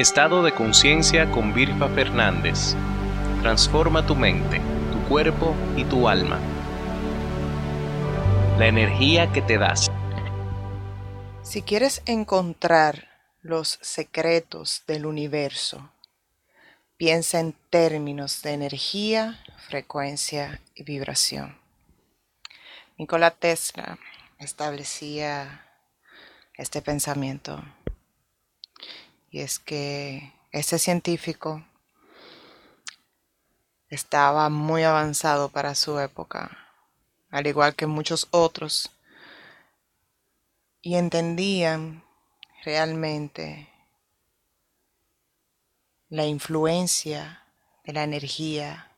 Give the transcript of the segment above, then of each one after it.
Estado de conciencia con Virfa Fernández. Transforma tu mente, tu cuerpo y tu alma. La energía que te das. Si quieres encontrar los secretos del universo, piensa en términos de energía, frecuencia y vibración. Nikola Tesla establecía este pensamiento y es que ese científico estaba muy avanzado para su época, al igual que muchos otros, y entendían realmente la influencia de la energía,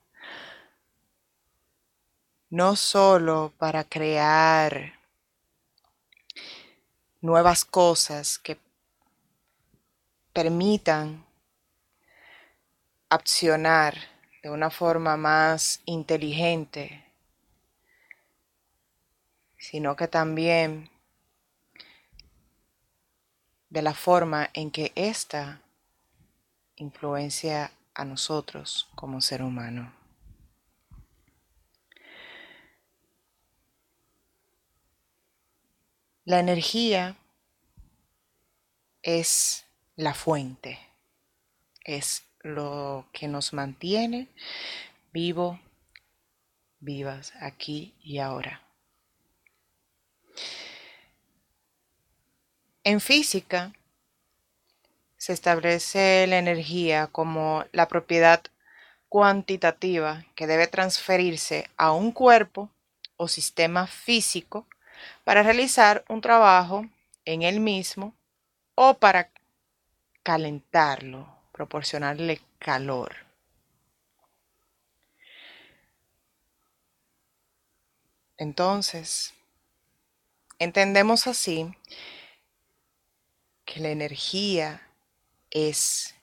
no solo para crear nuevas cosas que permitan accionar de una forma más inteligente, sino que también de la forma en que ésta influencia a nosotros como ser humano. La energía es la fuente, es lo que nos mantiene vivo, vivas aquí y ahora. En física se establece la energía como la propiedad cuantitativa que debe transferirse a un cuerpo o sistema físico para realizar un trabajo en él mismo o para calentarlo, proporcionarle calor. Entonces, entendemos así que la energía es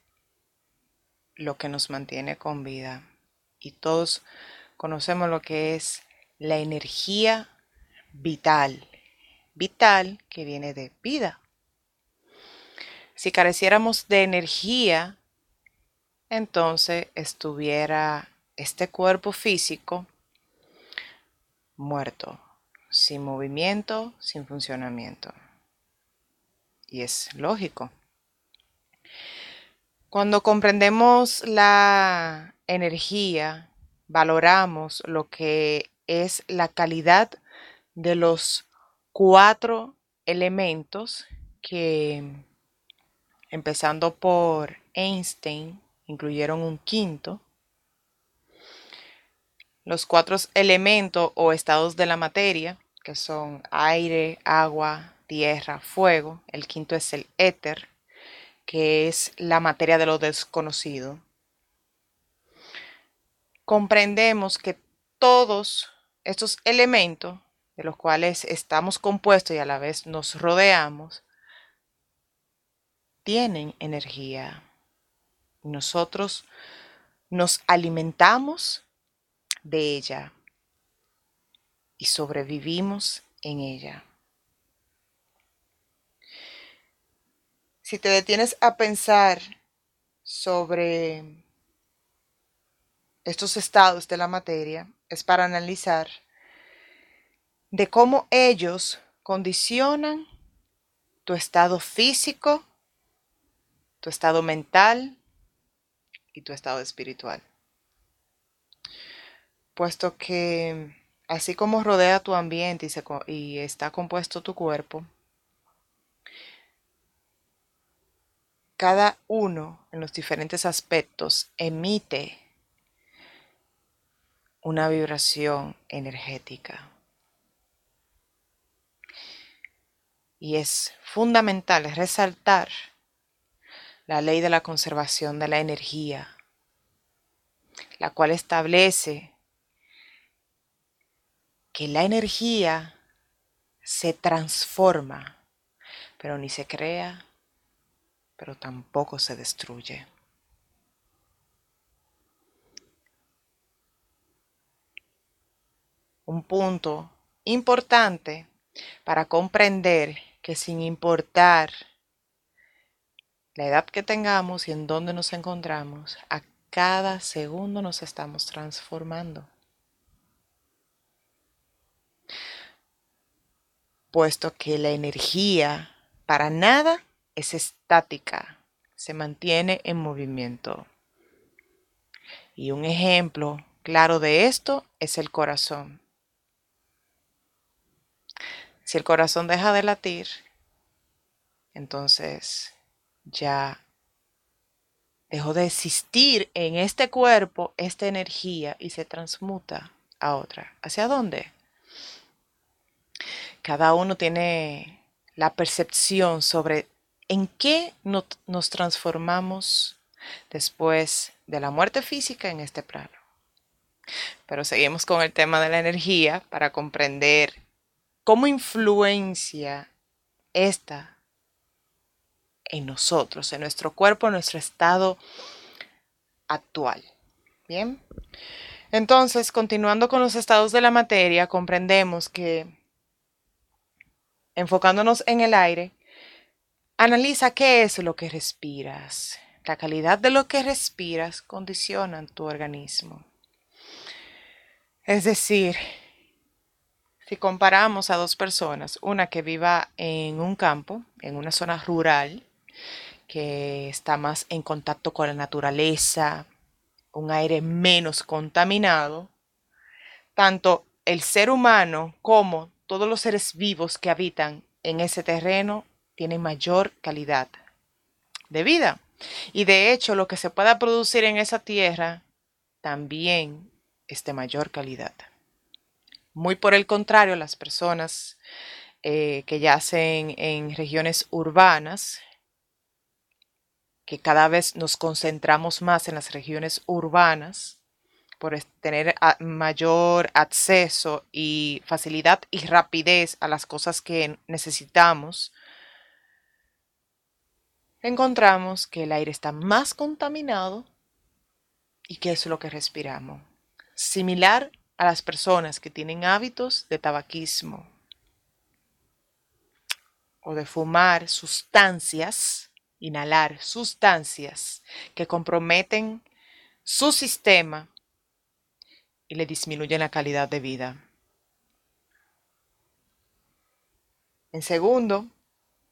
lo que nos mantiene con vida y todos conocemos lo que es la energía vital, vital que viene de vida. Si careciéramos de energía, entonces estuviera este cuerpo físico muerto, sin movimiento, sin funcionamiento. Y es lógico. Cuando comprendemos la energía, valoramos lo que es la calidad de los cuatro elementos que empezando por Einstein, incluyeron un quinto. Los cuatro elementos o estados de la materia, que son aire, agua, tierra, fuego. El quinto es el éter, que es la materia de lo desconocido. Comprendemos que todos estos elementos de los cuales estamos compuestos y a la vez nos rodeamos, tienen energía. Nosotros nos alimentamos de ella y sobrevivimos en ella. Si te detienes a pensar sobre estos estados de la materia, es para analizar de cómo ellos condicionan tu estado físico, tu estado mental y tu estado espiritual. Puesto que así como rodea tu ambiente y, y está compuesto tu cuerpo, cada uno en los diferentes aspectos emite una vibración energética. Y es fundamental resaltar la ley de la conservación de la energía, la cual establece que la energía se transforma, pero ni se crea, pero tampoco se destruye. Un punto importante para comprender que sin importar la edad que tengamos y en dónde nos encontramos, a cada segundo nos estamos transformando. Puesto que la energía para nada es estática, se mantiene en movimiento. Y un ejemplo claro de esto es el corazón. Si el corazón deja de latir, entonces ya dejó de existir en este cuerpo esta energía y se transmuta a otra. ¿Hacia dónde? Cada uno tiene la percepción sobre en qué nos transformamos después de la muerte física en este plano. Pero seguimos con el tema de la energía para comprender cómo influencia esta en nosotros, en nuestro cuerpo, en nuestro estado actual. Bien. Entonces, continuando con los estados de la materia, comprendemos que enfocándonos en el aire, analiza qué es lo que respiras. La calidad de lo que respiras condiciona tu organismo. Es decir, si comparamos a dos personas, una que viva en un campo, en una zona rural, que está más en contacto con la naturaleza, un aire menos contaminado, tanto el ser humano como todos los seres vivos que habitan en ese terreno tienen mayor calidad de vida. Y de hecho lo que se pueda producir en esa tierra también es de mayor calidad. Muy por el contrario, las personas eh, que yacen en regiones urbanas, que cada vez nos concentramos más en las regiones urbanas, por tener mayor acceso y facilidad y rapidez a las cosas que necesitamos, encontramos que el aire está más contaminado y que es lo que respiramos. Similar a las personas que tienen hábitos de tabaquismo o de fumar sustancias, inhalar sustancias que comprometen su sistema y le disminuyen la calidad de vida. En segundo,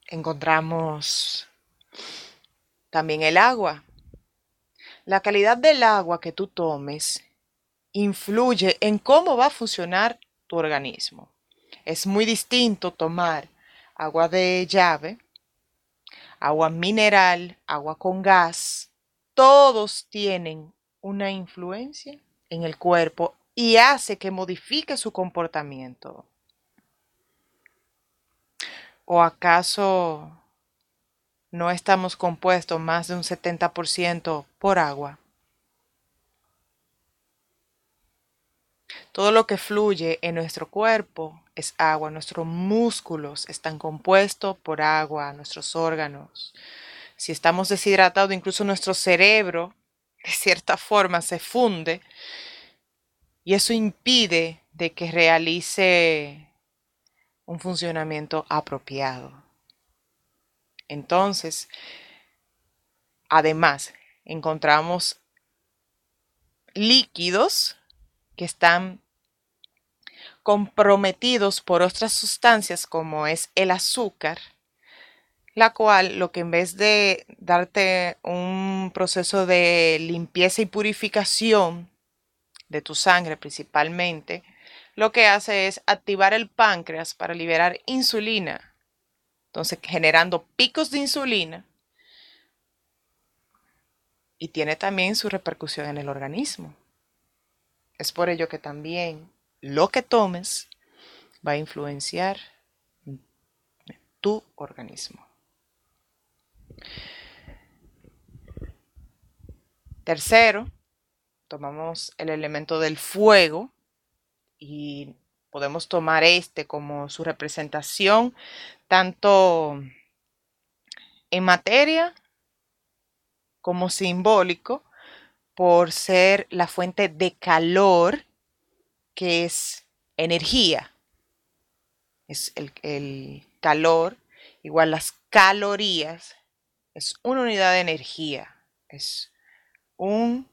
encontramos también el agua. La calidad del agua que tú tomes influye en cómo va a funcionar tu organismo. Es muy distinto tomar agua de llave, agua mineral, agua con gas. Todos tienen una influencia en el cuerpo y hace que modifique su comportamiento. ¿O acaso no estamos compuestos más de un 70% por agua? Todo lo que fluye en nuestro cuerpo es agua. Nuestros músculos están compuestos por agua, nuestros órganos. Si estamos deshidratados, incluso nuestro cerebro, de cierta forma, se funde y eso impide de que realice un funcionamiento apropiado. Entonces, además, encontramos líquidos que están comprometidos por otras sustancias como es el azúcar, la cual lo que en vez de darte un proceso de limpieza y purificación de tu sangre principalmente, lo que hace es activar el páncreas para liberar insulina. Entonces, generando picos de insulina. Y tiene también su repercusión en el organismo. Es por ello que también lo que tomes va a influenciar tu organismo. Tercero, tomamos el elemento del fuego y podemos tomar este como su representación tanto en materia como simbólico por ser la fuente de calor que es energía. Es el, calor igual las calorías es una unidad de energía, es un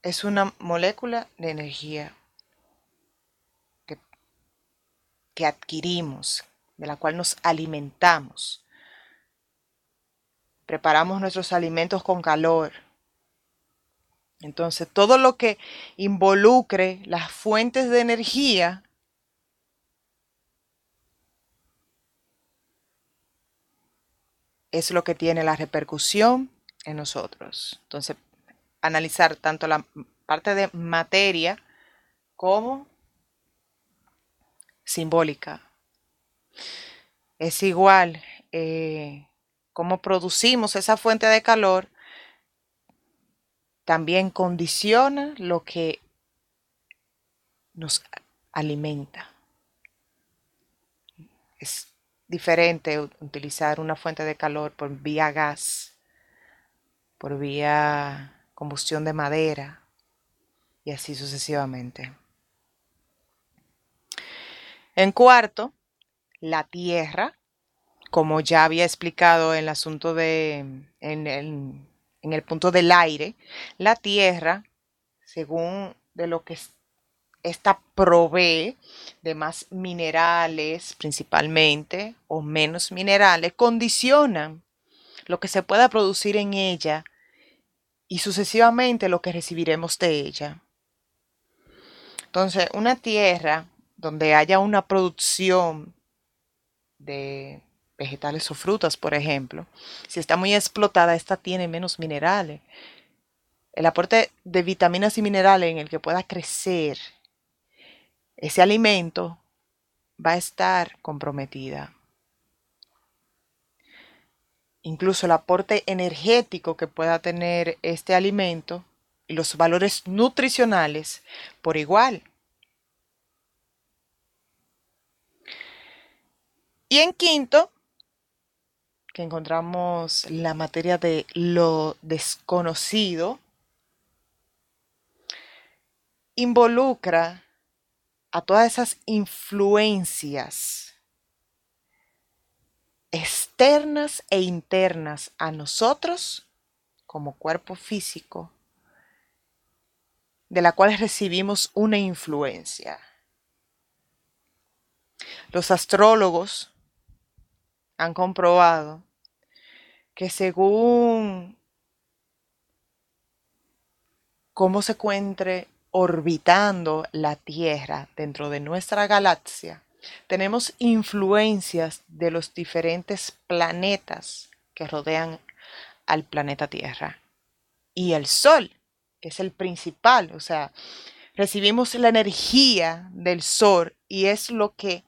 es una molécula de energía que, que adquirimos, de la cual nos alimentamos. Preparamos nuestros alimentos con calor. Entonces, todo lo que involucre las fuentes de energía es lo que tiene la repercusión en nosotros. Entonces, analizar tanto la parte de materia como simbólica. Es igual eh, cómo producimos esa fuente de calor, también condiciona lo que nos alimenta. Es diferente utilizar una fuente de calor por vía gas, por vía combustión de madera y así sucesivamente. En cuarto, la tierra, como ya había explicado en el asunto de, en el, en el punto del aire, la tierra, según de lo que esta provee de más minerales principalmente o menos minerales, condicionan lo que se pueda producir en ella y sucesivamente lo que recibiremos de ella. Entonces, una tierra donde haya una producción de vegetales o frutas, por ejemplo, si está muy explotada, esta tiene menos minerales. El aporte de vitaminas y minerales en el que pueda crecer ese alimento va a estar comprometida. Incluso el aporte energético que pueda tener este alimento y los valores nutricionales por igual. Y en quinto, que encontramos la materia de lo desconocido, involucra a todas esas influencias externas e internas a nosotros como cuerpo físico, de la cual recibimos una influencia. Los astrólogos han comprobado que según cómo se encuentre orbitando la Tierra dentro de nuestra galaxia, tenemos influencias de los diferentes planetas que rodean al planeta Tierra. Y el Sol es el principal, o sea, recibimos la energía del Sol y es lo que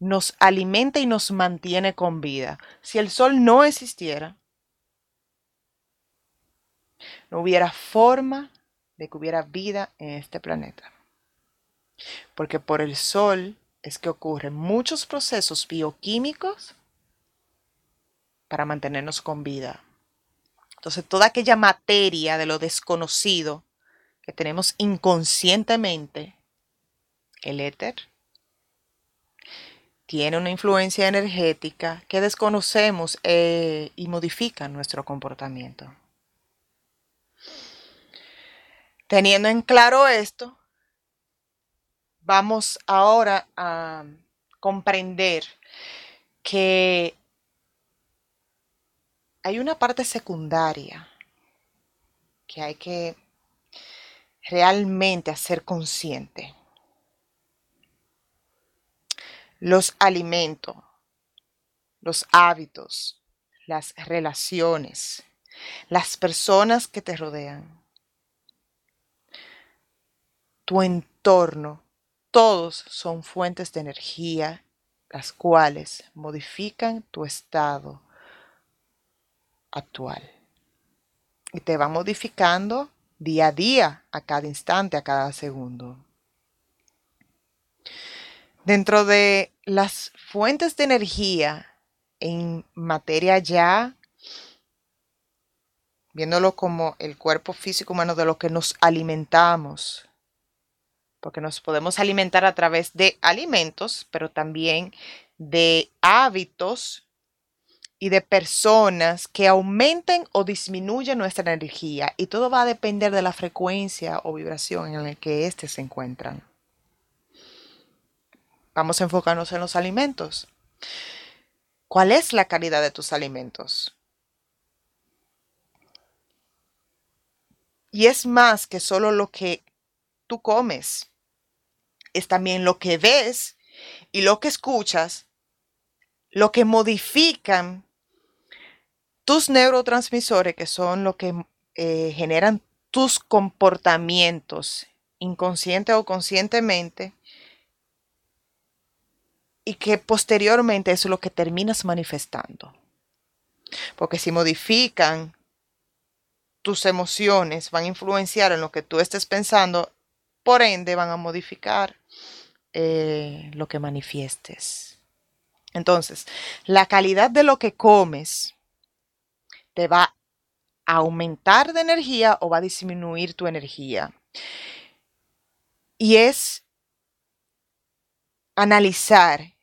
nos alimenta y nos mantiene con vida. Si el Sol no existiera, no hubiera forma de que hubiera vida en este planeta. Porque por el Sol es que ocurren muchos procesos bioquímicos para mantenernos con vida. Entonces, toda aquella materia de lo desconocido que tenemos inconscientemente, el éter, tiene una influencia energética que desconocemos eh, y modifica nuestro comportamiento. Teniendo en claro esto, vamos ahora a comprender que hay una parte secundaria que hay que realmente hacer consciente. Los alimentos, los hábitos, las relaciones, las personas que te rodean tu entorno, todos son fuentes de energía, las cuales modifican tu estado actual. Y te va modificando día a día, a cada instante, a cada segundo. Dentro de las fuentes de energía en materia ya, viéndolo como el cuerpo físico humano de lo que nos alimentamos, porque nos podemos alimentar a través de alimentos, pero también de hábitos y de personas que aumenten o disminuyen nuestra energía y todo va a depender de la frecuencia o vibración en la que éste se encuentran. Vamos a enfocarnos en los alimentos. ¿Cuál es la calidad de tus alimentos? Y es más que solo lo que tú comes. Es también lo que ves y lo que escuchas, lo que modifican tus neurotransmisores, que son lo que eh, generan tus comportamientos, inconsciente o conscientemente, y que posteriormente es lo que terminas manifestando. Porque si modifican tus emociones, van a influenciar en lo que tú estés pensando, por ende van a modificar eh, lo que manifiestes. Entonces, la calidad de lo que comes te va a aumentar de energía o va a disminuir tu energía. Y es analizar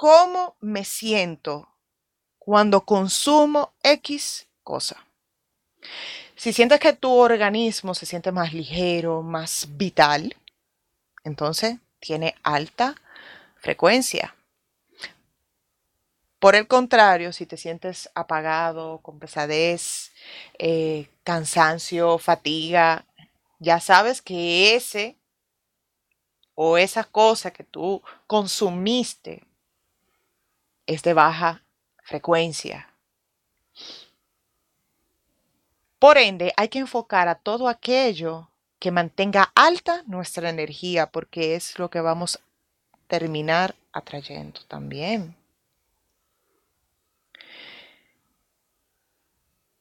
cómo me siento cuando consumo X cosa. Si sientes que tu organismo se siente más ligero, más vital, entonces tiene alta frecuencia. Por el contrario, si te sientes apagado, con pesadez, eh, cansancio, fatiga, ya sabes que ese o esa cosa que tú consumiste es de baja frecuencia. Por ende, hay que enfocar a todo aquello que mantenga alta nuestra energía, porque es lo que vamos a terminar atrayendo también.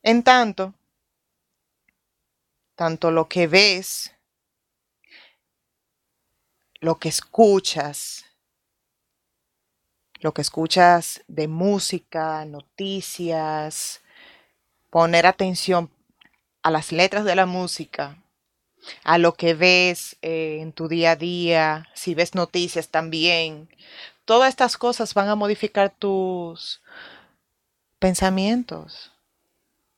En tanto, tanto lo que ves, lo que escuchas, lo que escuchas de música, noticias, poner atención a las letras de la música, a lo que ves eh, en tu día a día, si ves noticias también. Todas estas cosas van a modificar tus pensamientos,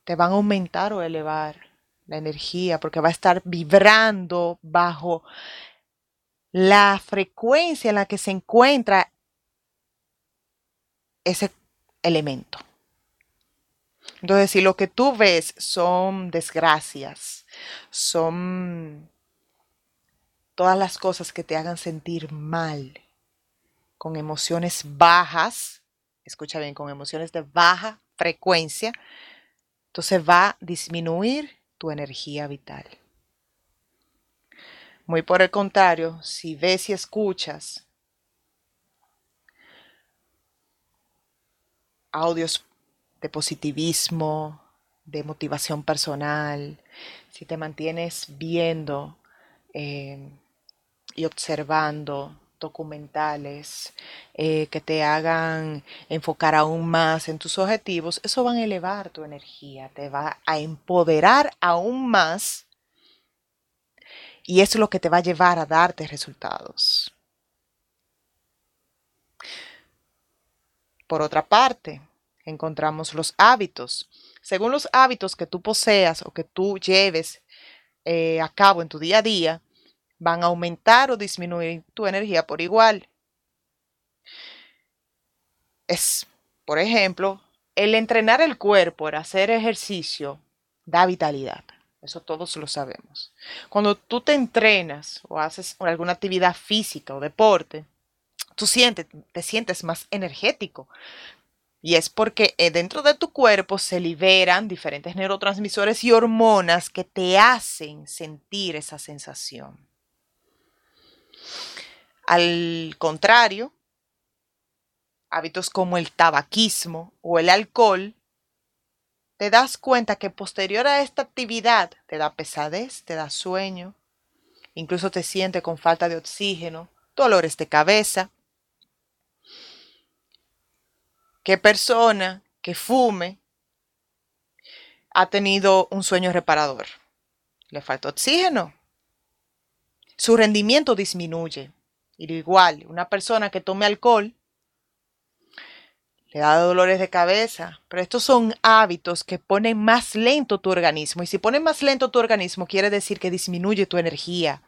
te van a aumentar o elevar la energía porque va a estar vibrando bajo la frecuencia en la que se encuentra ese elemento. Entonces, si lo que tú ves son desgracias, son todas las cosas que te hagan sentir mal, con emociones bajas, escucha bien, con emociones de baja frecuencia, entonces va a disminuir tu energía vital. Muy por el contrario, si ves y escuchas audios de positivismo, de motivación personal, si te mantienes viendo eh, y observando documentales eh, que te hagan enfocar aún más en tus objetivos, eso va a elevar tu energía, te va a empoderar aún más y eso es lo que te va a llevar a darte resultados. Por otra parte, encontramos los hábitos. Según los hábitos que tú poseas o que tú lleves eh, a cabo en tu día a día, van a aumentar o disminuir tu energía por igual. Es, por ejemplo, el entrenar el cuerpo, el hacer ejercicio, da vitalidad. Eso todos lo sabemos. Cuando tú te entrenas o haces alguna actividad física o deporte, tú sientes, te sientes más energético. Y es porque eh, dentro de tu cuerpo se liberan diferentes neurotransmisores y hormonas que te hacen sentir esa sensación. Al contrario, hábitos como el tabaquismo o el alcohol, te das cuenta que posterior a esta actividad te da pesadez, te da sueño, incluso te sientes con falta de oxígeno, dolores de cabeza, ¿Qué persona que fume ha tenido un sueño reparador? Le falta oxígeno. Su rendimiento disminuye. Y igual, una persona que tome alcohol, le da dolores de cabeza, pero estos son hábitos que ponen más lento tu organismo. Y si ponen más lento tu organismo, quiere decir que disminuye tu energía,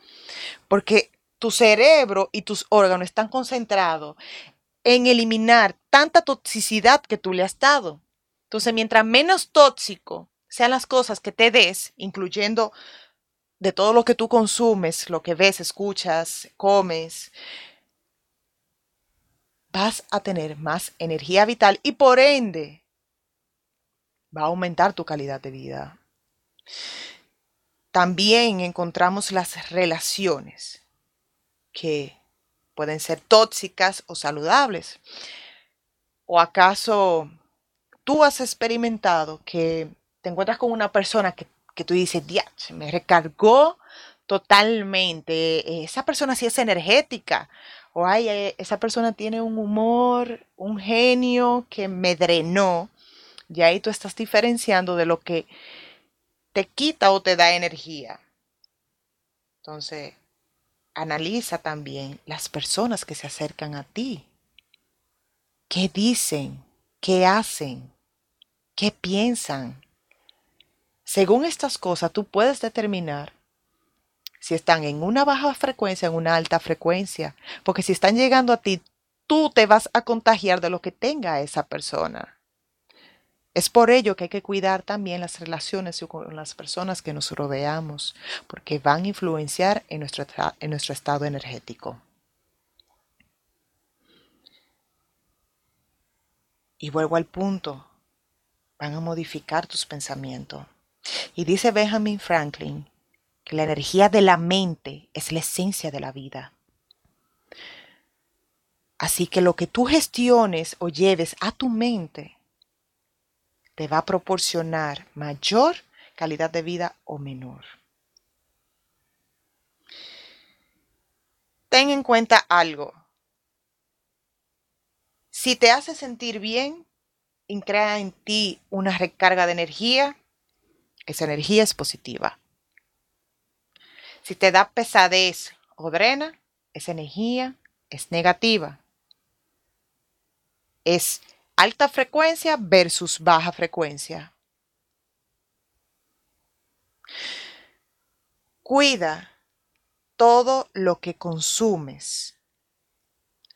porque tu cerebro y tus órganos están concentrados en eliminar tanta toxicidad que tú le has dado. Entonces, mientras menos tóxico sean las cosas que te des, incluyendo de todo lo que tú consumes, lo que ves, escuchas, comes, vas a tener más energía vital y por ende va a aumentar tu calidad de vida. También encontramos las relaciones que pueden ser tóxicas o saludables. ¿O acaso tú has experimentado que te encuentras con una persona que, tú dices, se me recargó totalmente, esa persona sí es energética, o ay, eh, esa persona tiene un humor, un genio que me drenó, y ahí tú estás diferenciando de lo que te quita o te da energía. Entonces, analiza también las personas que se acercan a ti. ¿Qué dicen? ¿Qué hacen? ¿Qué piensan? Según estas cosas, tú puedes determinar si están en una baja frecuencia, en una alta frecuencia, porque si están llegando a ti, tú te vas a contagiar de lo que tenga esa persona. Es por ello que hay que cuidar también las relaciones con las personas que nos rodeamos, porque van a influenciar en nuestro, en nuestro estado energético. Y vuelvo al punto, van a modificar tus pensamientos. Y dice Benjamin Franklin que la energía de la mente es la esencia de la vida. Así que lo que tú gestiones o lleves a tu mente te va a proporcionar mayor calidad de vida o menor. Ten en cuenta algo. Si te hace sentir bien crea en ti una recarga de energía, esa energía es positiva. Si te da pesadez o drena, esa energía es negativa. Es alta frecuencia versus baja frecuencia. Cuida todo lo que consumes,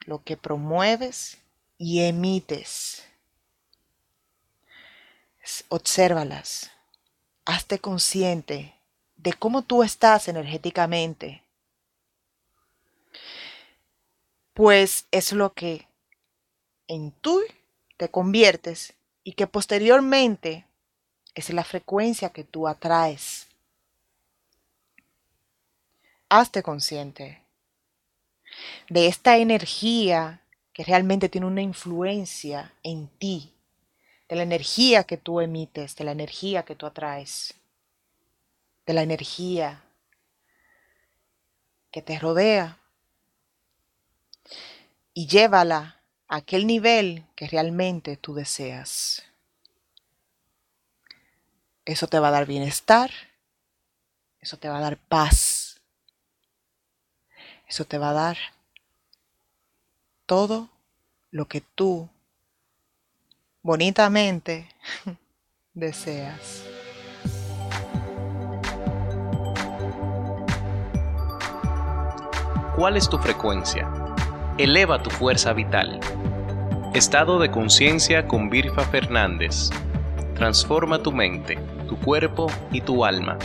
lo que promueves y emites. Obsérvalas. Hazte consciente de cómo tú estás energéticamente. Pues es lo que en tú te conviertes y que posteriormente es la frecuencia que tú atraes. Hazte consciente de esta energía que realmente tiene una influencia en ti, de la energía que tú emites, de la energía que tú atraes, de la energía que te rodea y llévala aquel nivel que realmente tú deseas. Eso te va a dar bienestar, eso te va a dar paz, eso te va a dar todo lo que tú bonitamente deseas. ¿Cuál es tu frecuencia? Eleva tu fuerza vital. Estado de conciencia con Virfa Fernández. Transforma tu mente, tu cuerpo y tu alma.